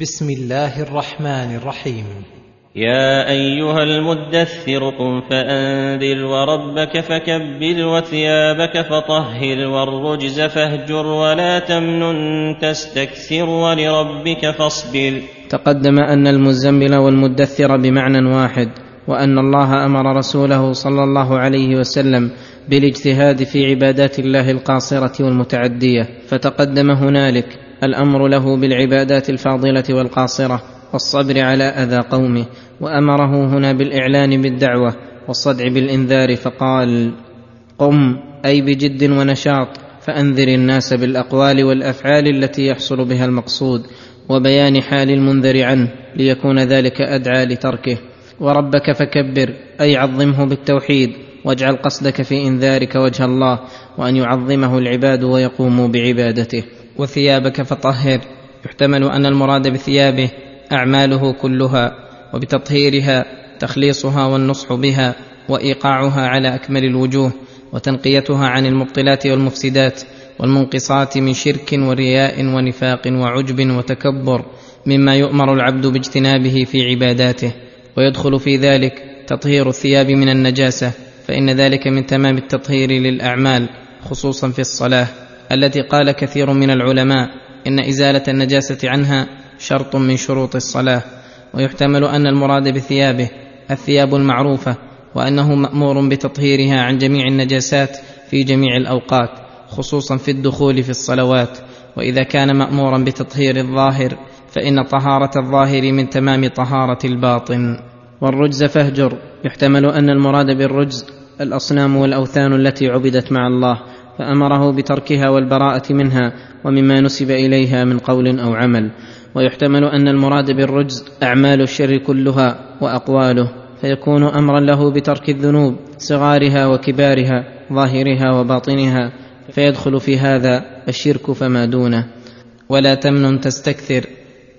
بسم الله الرحمن الرحيم. يا أيها المدثر قم فأنذر وربك فكبر وثيابك فطهر والرجز فاهجر ولا تمنن تستكثر ولربك فاصبر. تقدم أن المزمل والمدثر بمعنى واحد وأن الله أمر رسوله صلى الله عليه وسلم بالاجتهاد في عبادات الله القاصرة والمتعدية فتقدم هنالك الأمر له بالعبادات الفاضلة والقاصرة والصبر على أذى قومه وأمره هنا بالإعلان بالدعوة والصدع بالإنذار فقال قم أي بجد ونشاط فأنذر الناس بالأقوال والأفعال التي يحصل بها المقصود وبيان حال المنذر عنه ليكون ذلك أدعى لتركه. وربك فكبر أي عظمه بالتوحيد واجعل قصدك في إنذارك وجه الله وأن يعظمه العباد ويقوموا بعبادته. وثيابك فطهر. يحتمل أن المراد بثيابه أعماله كلها وبتطهيرها تخليصها والنصح بها وإيقاعها على أكمل الوجوه وتنقيتها عن المبطلات والمفسدات والمنقصات من شرك ورياء ونفاق وعجب وتكبر مما يؤمر العبد باجتنابه في عباداته. ويدخل في ذلك تطهير الثياب من النجاسة فإن ذلك من تمام التطهير للأعمال خصوصا في الصلاة. التي قال كثير من العلماء إن إزالة النجاسة عنها شرط من شروط الصلاة ويحتمل أن المراد بثيابه الثياب المعروفة وأنه مأمور بتطهيرها عن جميع النجاسات في جميع الأوقات خصوصا في الدخول في الصلوات. وإذا كان مامورا بتطهير الظاهر فإن طهارة الظاهر من تمام طهارة الباطن. والرجز فاهجر يحتمل أن المراد بالرجز الأصنام والأوثان التي عبدت مع الله. فأمره بتركها والبراءة منها ومما نسب إليها من قول أو عمل. ويحتمل أن المراد بالرجز أعمال الشر كلها وأقواله فيكون أمرا له بترك الذنوب صغارها وكبارها ظاهرها وباطنها فيدخل في هذا الشرك فما دونه. ولا تمنن تستكثر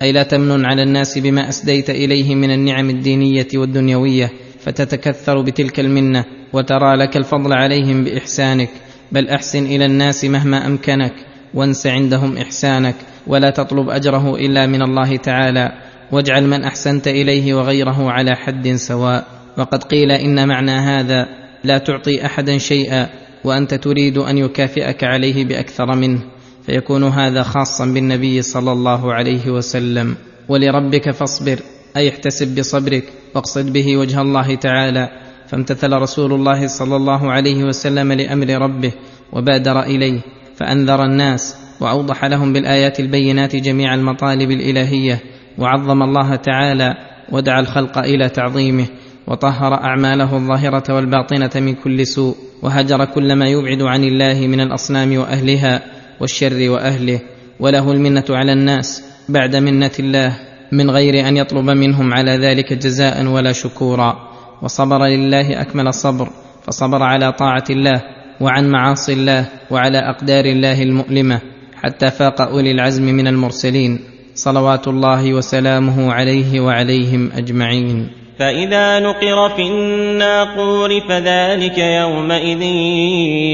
أي لا تمنن على الناس بما أسديت إليه من النعم الدينية والدنيوية فتتكثر بتلك المنة وترى لك الفضل عليهم بإحسانك. بل أحسن إلى الناس مهما أمكنك وانس عندهم إحسانك ولا تطلب أجره إلا من الله تعالى. واجعل من أحسنت إليه وغيره على حد سواء. وقد قيل إن معنى هذا لا تعطي أحدا شيئا وأنت تريد أن يكافئك عليه بأكثر منه. فيكون هذا خاصا بالنبي صلى الله عليه وسلم. ولربك فاصبر أي احتسب بصبرك واقصد به وجه الله تعالى. فامتثل رسول الله صلى الله عليه وسلم لأمر ربه وبادر إليه فأنذر الناس وأوضح لهم بالآيات البينات جميع المطالب الإلهية وعظم الله تعالى ودعا الخلق إلى تعظيمه وطهر أعماله الظاهرة والباطنة من كل سوء وهجر كل ما يبعد عن الله من الأصنام وأهلها والشر وأهله وله المنة على الناس بعد منة الله من غير أن يطلب منهم على ذلك جزاء ولا شكورا. وصبر لله أكمل الصبر فصبر على طاعة الله وعن معاصي الله وعلى أقدار الله المؤلمة حتى فاق أولي العزم من المرسلين. صلوات الله وسلامه عليه وعليهم أجمعين. فإذا نقر في الناقور فذلك يومئذ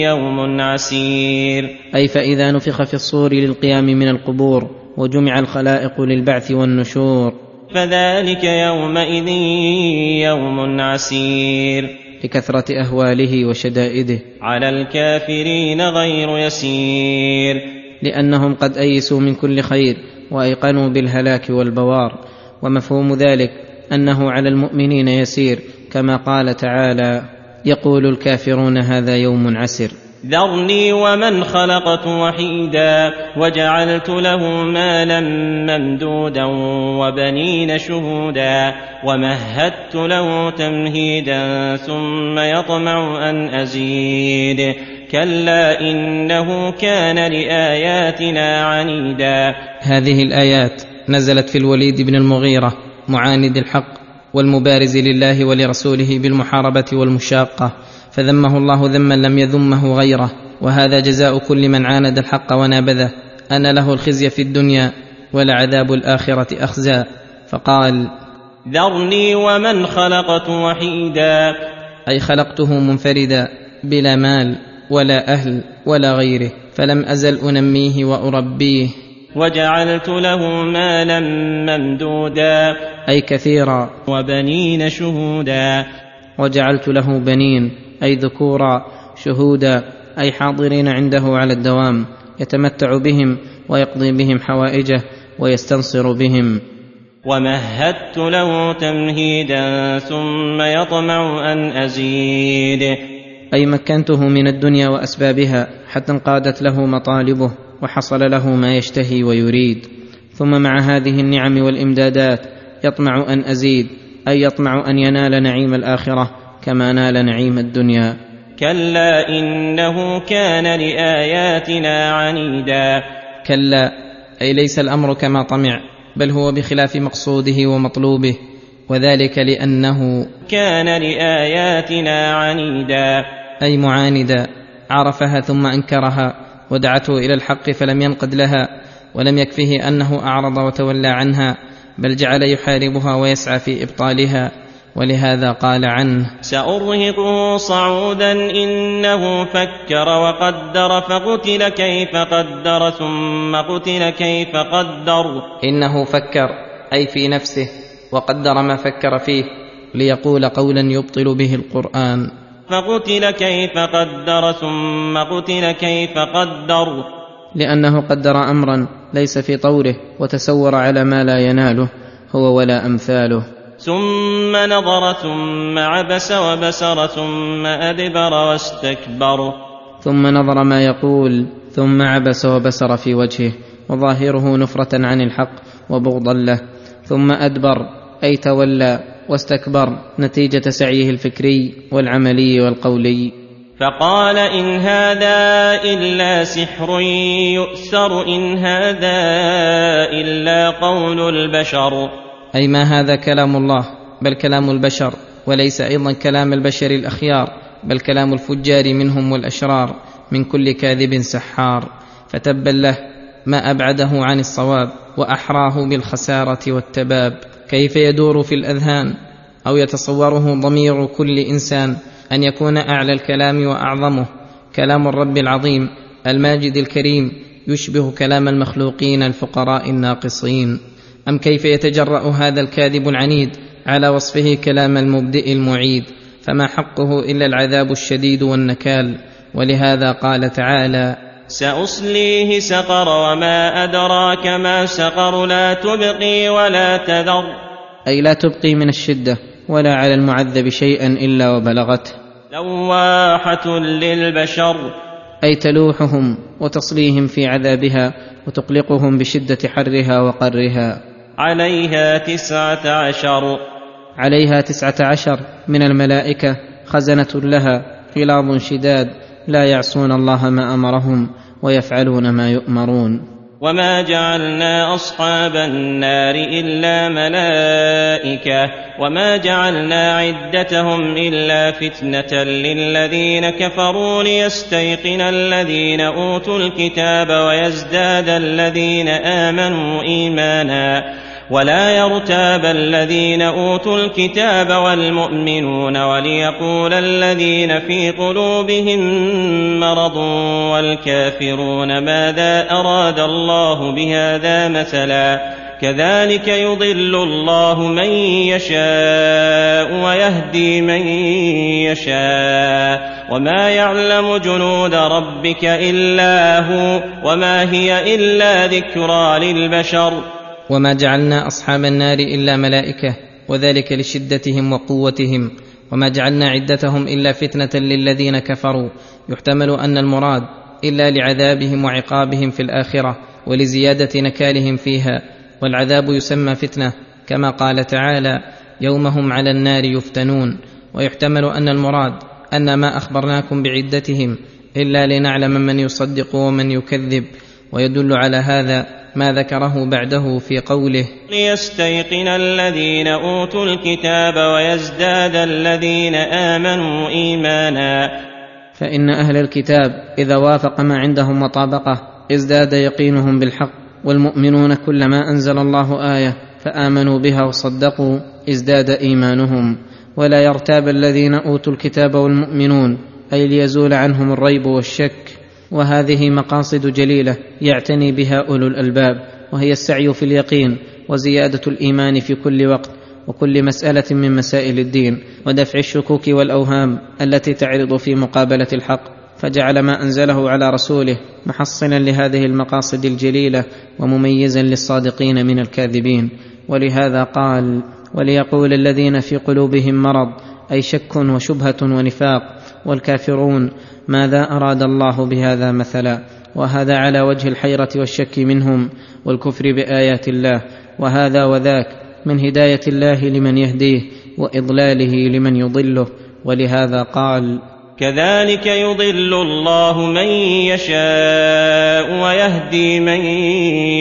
يوم عسير. أي فإذا نفخ في الصور للقيام من القبور وجمع الخلائق للبعث والنشور. فذلك يومئذ يوم عسير. لكثرة أهواله وشدائده. على الكافرين غير يسير. لأنهم قد أيسوا من كل خير وأيقنوا بالهلاك والبوار. ومفهوم ذلك أنه على المؤمنين يسير كما قال تعالى يقول الكافرون هذا يوم عسر. ذرني ومن خلقت وحيدا وجعلت له مالا ممدودا وبنين شهودا ومهدت له تمهيدا ثم يطمع أن أزيد. كلا إنه كان لآياتنا عنيدا. هذه الآيات نزلت في الوليد بن المغيرة معاند الحق والمبارز لله ولرسوله بالمحاربة والمشاقة. فذمه الله ذما لم يذمه غيره وهذا جزاء كل من عاند الحق ونابذه. ان له الخزي في الدنيا ولعذاب الآخرة أخزى. فقال ذرني ومن خلقت وحيدا. أي خلقته منفردا بلا مال ولا أهل ولا غيره فلم أزل أنميه وأربيه. وجعلت له مالا ممدودا. أي كثيرا. وبنين شهودا. وجعلت له بنين. أي ذكورا شهودا أي حاضرين عنده على الدوام يتمتع بهم ويقضي بهم حوائجه ويستنصر بهم. ومهدت له تمهيدا ثم يطمع أن أزيد. أي مكنته من الدنيا وأسبابها حتى انقادت له مطالبه وحصل له ما يشتهي ويريد. ثم مع هذه النعم والإمدادات يطمع أن أزيد أي يطمع أن ينال نعيم الآخرة. كما نال نعيم الدنيا. كلا إنه كان لآياتنا عنيدا. كلا أي ليس الأمر كما طمع بل هو بخلاف مقصوده ومطلوبه وذلك لأنه كان لآياتنا عنيدا. أي معاندا عرفها ثم أنكرها ودعته إلى الحق فلم ينقد لها ولم يكفه أنه أعرض وتولى عنها بل جعل يحاربها ويسعى في إبطالها. ولهذا قال عنه سأرهقه صعودا إنه فكر وقدر فقتل كيف قدر ثم قتل كيف قدر. إنه فكر أي في نفسه وقدر ما فكر فيه ليقول قولا يبطل به القرآن. فقتل كيف قدر ثم قتل كيف قدر. لأنه قدر أمرا ليس في طوره وتسور على ما لا يناله هو ولا أمثاله. ثم نظر ثم عبس وبسر ثم أدبر واستكبر. ثم نظر ما يقول ثم عبس وبسر في وجهه وظاهره نفرة عن الحق وبغضا له. ثم أدبر أي تولى واستكبر نتيجة سعيه الفكري والعملي والقولي. فقال إن هذا إلا سحر يؤثر إن هذا إلا قول البشر. أي ما هذا كلام الله بل كلام البشر وليس أيضا كلام البشر الأخيار بل كلام الفجار منهم والأشرار من كل كاذب سحار. فتبا له ما أبعده عن الصواب وأحراه بالخسارة والتباب. كيف يدور في الأذهان؟ أو يتصوره ضمير كل إنسان؟ أن يكون أعلى الكلام وأعظمه. كلام الرب العظيم الماجد الكريم يشبه كلام المخلوقين الفقراء الناقصين. أم كيف يتجرأ هذا الكاذب العنيد على وصفه كلام المبدئ المعيد؟ فما حقه إلا العذاب الشديد والنكال. ولهذا قال تعالى سأصليه سقر وما أدراك ما سقر لا تبقي ولا تذر. أي لا تبقي من الشدة ولا على المعذب شيئا إلا وبلغته. لواحة للبشر. أي تلوحهم وتصليهم في عذابها وتقلقهم بشدة حرها وقرها. عليها تسعة عشر. عليها تسعة عشر من الملائكة خزنة لها غلاظ شداد لا يعصون الله ما أمرهم ويفعلون ما يؤمرون. وما جعلنا أصحاب النار إلا ملائكة وما جعلنا عدتهم إلا فتنة للذين كفروا ليستيقن الذين أوتوا الكتاب ويزداد الذين آمنوا إيمانا. ولا يرتاب الذين أوتوا الكتاب والمؤمنون وليقول الذين في قلوبهم مرض والكافرون ماذا أراد الله بهذا مثلا كذلك يضل الله من يشاء ويهدي من يشاء وما يعلم جنود ربك إلا هو وما هي إلا ذكرى للبشر وما جعلنا أصحاب النار إلا ملائكة وذلك لشدتهم وقوتهم. وما جعلنا عدتهم إلا فتنة للذين كفروا. يحتمل أن المراد إلا لعذابهم وعقابهم في الآخرة ولزيادة نكالهم فيها. والعذاب يسمى فتنة كما قال تعالى يوم هم على النار يفتنون ويحتمل أن المراد أن ما أخبرناكم بعدتهم إلا لنعلم من يصدق ومن يكذب. ويدل على هذا ما ذكره بعده في قوله ليستيقن الذين أوتوا الكتاب ويزداد الذين آمنوا إيمانا. فإن أهل الكتاب إذا وافق ما عندهم وطابقه ازداد يقينهم بالحق والمؤمنون كلما أنزل الله آية فآمنوا بها وصدقوا ازداد إيمانهم. ولا يرتاب الذين أوتوا الكتاب والمؤمنون أي ليزول عنهم الريب والشك. وهذه مقاصد جليلة يعتني بها أولو الألباب وهي السعي في اليقين وزيادة الإيمان في كل وقت وكل مسألة من مسائل الدين ودفع الشكوك والأوهام التي تعرض في مقابلة الحق. فجعل ما أنزله على رسوله محصنا لهذه المقاصد الجليلة ومميزا للصادقين من الكاذبين. ولهذا قال وليقول الذين في قلوبهم مرض أي شك وشبهة ونفاق والكافرون ماذا أراد الله بهذا مثلا؟ وهذا على وجه الحيرة والشك منهم والكفر بآيات الله وهذا وذاك من هداية الله لمن يهديه وإضلاله لمن يضله ولهذا قال كذلك يضل الله من يشاء ويهدي من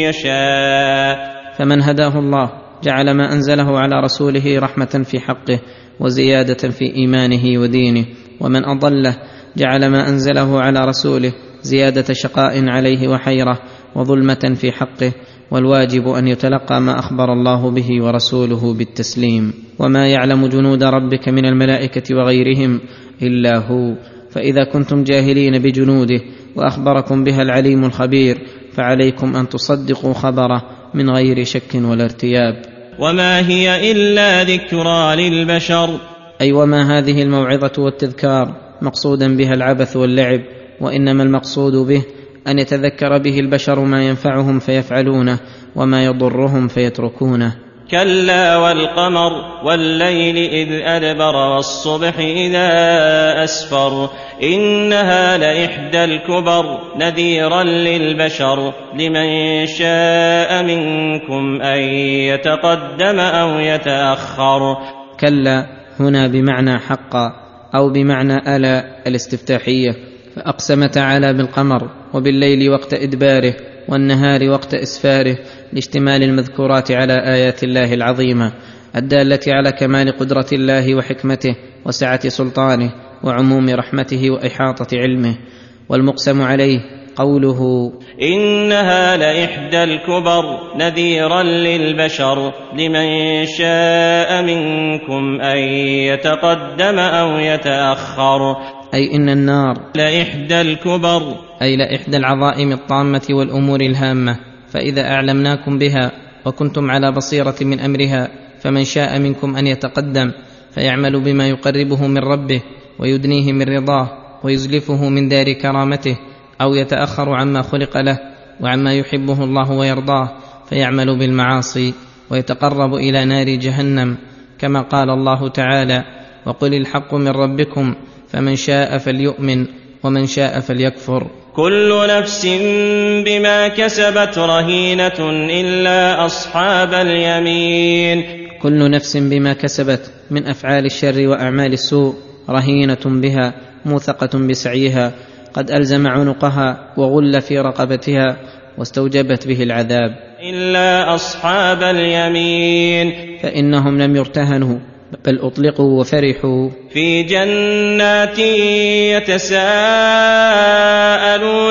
يشاء. فمن هداه الله جعل ما أنزله على رسوله رحمة في حقه وزيادة في إيمانه ودينه ومن أضله جعل ما أنزله على رسوله زيادة شقاء عليه وحيرة وظلمة في حقه والواجب أن يتلقى ما أخبر الله به ورسوله بالتسليم. وما يعلم جنود ربك من الملائكة وغيرهم إلا هو. فإذا كنتم جاهلين بجنوده وأخبركم بها العليم الخبير فعليكم أن تصدقوا خبره من غير شك ولا ارتياب. وما هي إلا ذكرى للبشر. أي وما هذه الموعظة والتذكار؟ مقصودا بها العبث واللعب وإنما المقصود به أن يتذكر به البشر ما ينفعهم فيفعلونه وما يضرهم فيتركونه. كلا والقمر والليل إذ أدبر والصبح إذا أسفر إنها لإحدى الكبر نذيرا للبشر لمن شاء منكم أن يتقدم أو يتأخر. كلا هنا بمعنى حقا. أو بمعنى ألا الاستفتاحية فاقسم تعالى بالقمر وبالليل وقت إدباره والنهار وقت إسفاره لاشتمال المذكورات على آيات الله العظيمة الدالة على كمال قدرة الله وحكمته وسعة سلطانه وعموم رحمته وإحاطة علمه والمقسم عليه قوله إنها لإحدى الكبر نذيرا للبشر لمن شاء منكم أن يتقدم أو يتأخر. أي إن النار لإحدى الكبر. أي لإحدى العظائم الطامة والأمور الهامة فإذا أعلمناكم بها وكنتم على بصيرة من أمرها فمن شاء منكم أن يتقدم فيعمل بما يقربه من ربه ويدنيه من رضاه ويزلفه من دار كرامته. أو يتأخر عما خلق له وعما يحبه الله ويرضاه فيعمل بالمعاصي ويتقرب إلى نار جهنم كما قال الله تعالى وقل الحق من ربكم فمن شاء فليؤمن ومن شاء فليكفر كل نفس بما كسبت رهينة إلا أصحاب اليمين. كل نفس بما كسبت من أفعال الشر وأعمال السوء رهينة بها موثقة بسعيها قد ألزم عنقها وغل في رقبتها واستوجبت به العذاب. إلا أصحاب اليمين. فإنهم لم يرتهنوا بل أطلقوا وفرحوا. في جنات يتساءلون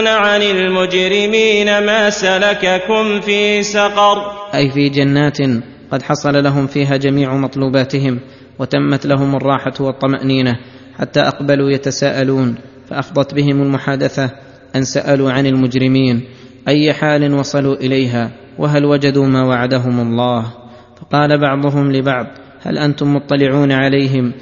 عن المجرمين ما سلككم في سقر. أي في جنات قد حصل لهم فيها جميع مطلوباتهم وتمت لهم الراحة والطمأنينة حتى أقبلوا يتساءلون. فأفضت بهم المحادثة أن سألوا عن المجرمين أي حال وصلوا إليها وهل وجدوا ما وعدهم الله. فقال بعضهم لبعض هل أنتم مطلعون عليهم؟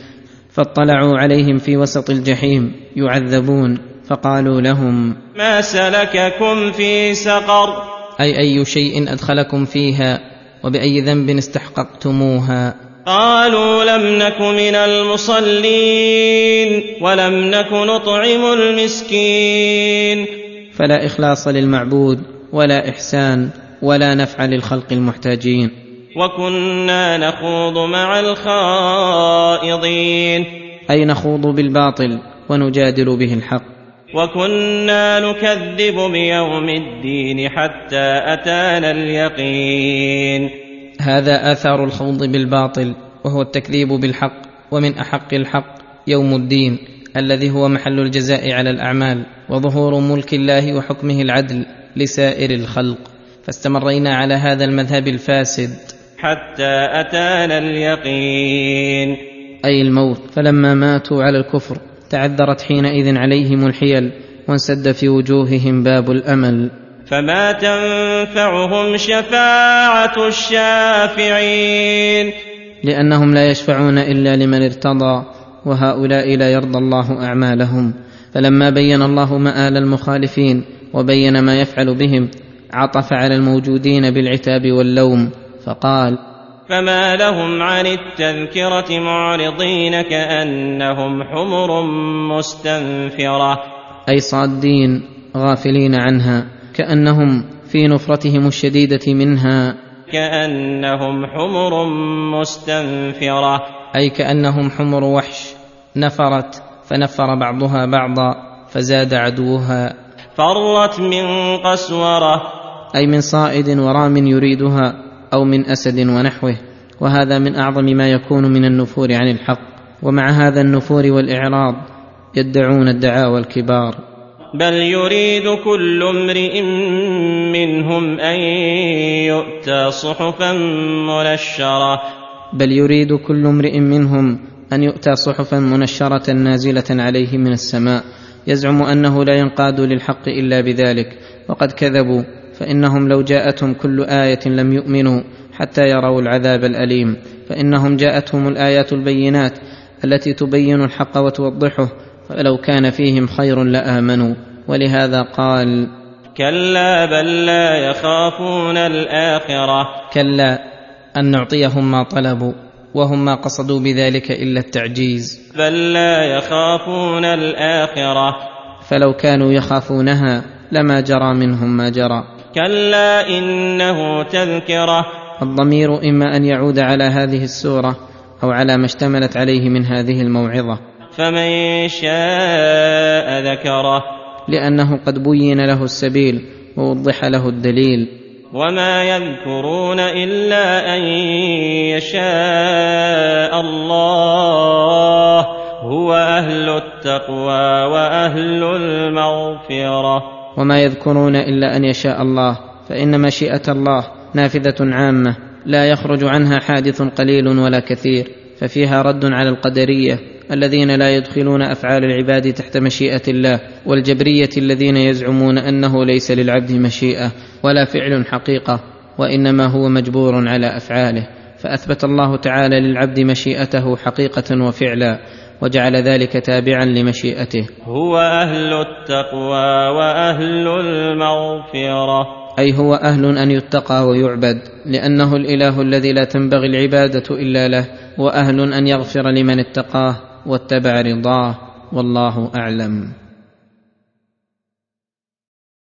فاطلعوا عليهم في وسط الجحيم يعذبون. فقالوا لهم ما سلككم في سقر؟ أي أي شيء أدخلكم فيها وبأي ذنب استحققتموها؟ قالوا لم نك من المصلين ولم نك نطعم المسكين. فلا إخلاص للمعبود ولا إحسان ولا نفع للخلق المحتاجين. وكنا نخوض مع الخائضين. أي نخوض بالباطل ونجادل به الحق. وكنا نكذب بيوم الدين حتى أتانا اليقين. هذا آثار الخوض بالباطل وهو التكذيب بالحق ومن أحق الحق يوم الدين الذي هو محل الجزاء على الأعمال وظهور ملك الله وحكمه العدل لسائر الخلق. فاستمرينا على هذا المذهب الفاسد. حتى أتانا اليقين. أي الموت. فلما ماتوا على الكفر تعذرت حينئذ عليهم الحيل وانسد في وجوههم باب الأمل. فما تنفعهم شفاعه الشافعين لانهم لا يشفعون الا لمن ارتضى وهؤلاء لا يرضى الله اعمالهم فلما بين الله مآل المخالفين وبين ما يفعل بهم عطف على الموجودين بالعتاب واللوم فقال فما لهم عن التذكره معرضين كانهم حمر مستنفره اي صادين غافلين عنها كأنهم في نفرتهم الشديدة منها. كأنهم حمر مستنفرة. أي كأنهم حمر وحش نفرت فنفر بعضها بعضا فزاد عدوها. فرت من قسورة. أي من صائد ورام يريدها أو من أسد ونحوه. وهذا من أعظم ما يكون من النفور عن الحق. ومع هذا النفور والإعراض يدعون الدعاوى الكبار بل يريد كل امرئ منهم ان يؤتى صحفا منشره. بل يريد كل امرئ منهم ان يؤتى صحفا منشره نازله عليه من السماء. يزعم انه لا ينقاد للحق الا بذلك. وقد كذبوا فانهم لو جاءتهم كل إيه لم يؤمنوا حتى يروا العذاب الاليم. فانهم جاءتهم الايات البينات التي تبين الحق وتوضحه. فلو كان فيهم خير لآمنوا. ولهذا قال كلا بل لا يخافون الآخرة. كلا أن نعطيهم ما طلبوا وهم ما قصدوا بذلك إلا التعجيز. بل لا يخافون الآخرة. فلو كانوا يخافونها لما جرى منهم ما جرى. كلا إنه تذكرة. الضمير إما أن يعود على هذه السورة أو على ما اشتملت عليه من هذه الموعظة. فمن شاء ذكره. لأنه قد بين له السبيل ووضح له الدليل. وما يذكرون إلا أن يشاء الله هو أهل التقوى وأهل المغفرة. وما يذكرون إلا أن يشاء الله فإن مشيئة الله نافذة عامة لا يخرج عنها حادث قليل ولا كثير ففيها رد على القدرية. الذين لا يدخلون أفعال العباد تحت مشيئة الله والجبرية الذين يزعمون أنه ليس للعبد مشيئة ولا فعل حقيقة وإنما هو مجبور على أفعاله. فأثبت الله تعالى للعبد مشيئته حقيقة وفعلا وجعل ذلك تابعا لمشيئته. هو أهل التقوى وأهل المغفرة. أي هو أهل أن يتقى ويعبد لأنه الإله الذي لا تنبغي العبادة إلا له وأهل أن يغفر لمن اتقاه. واتبع رضاه والله أعلم.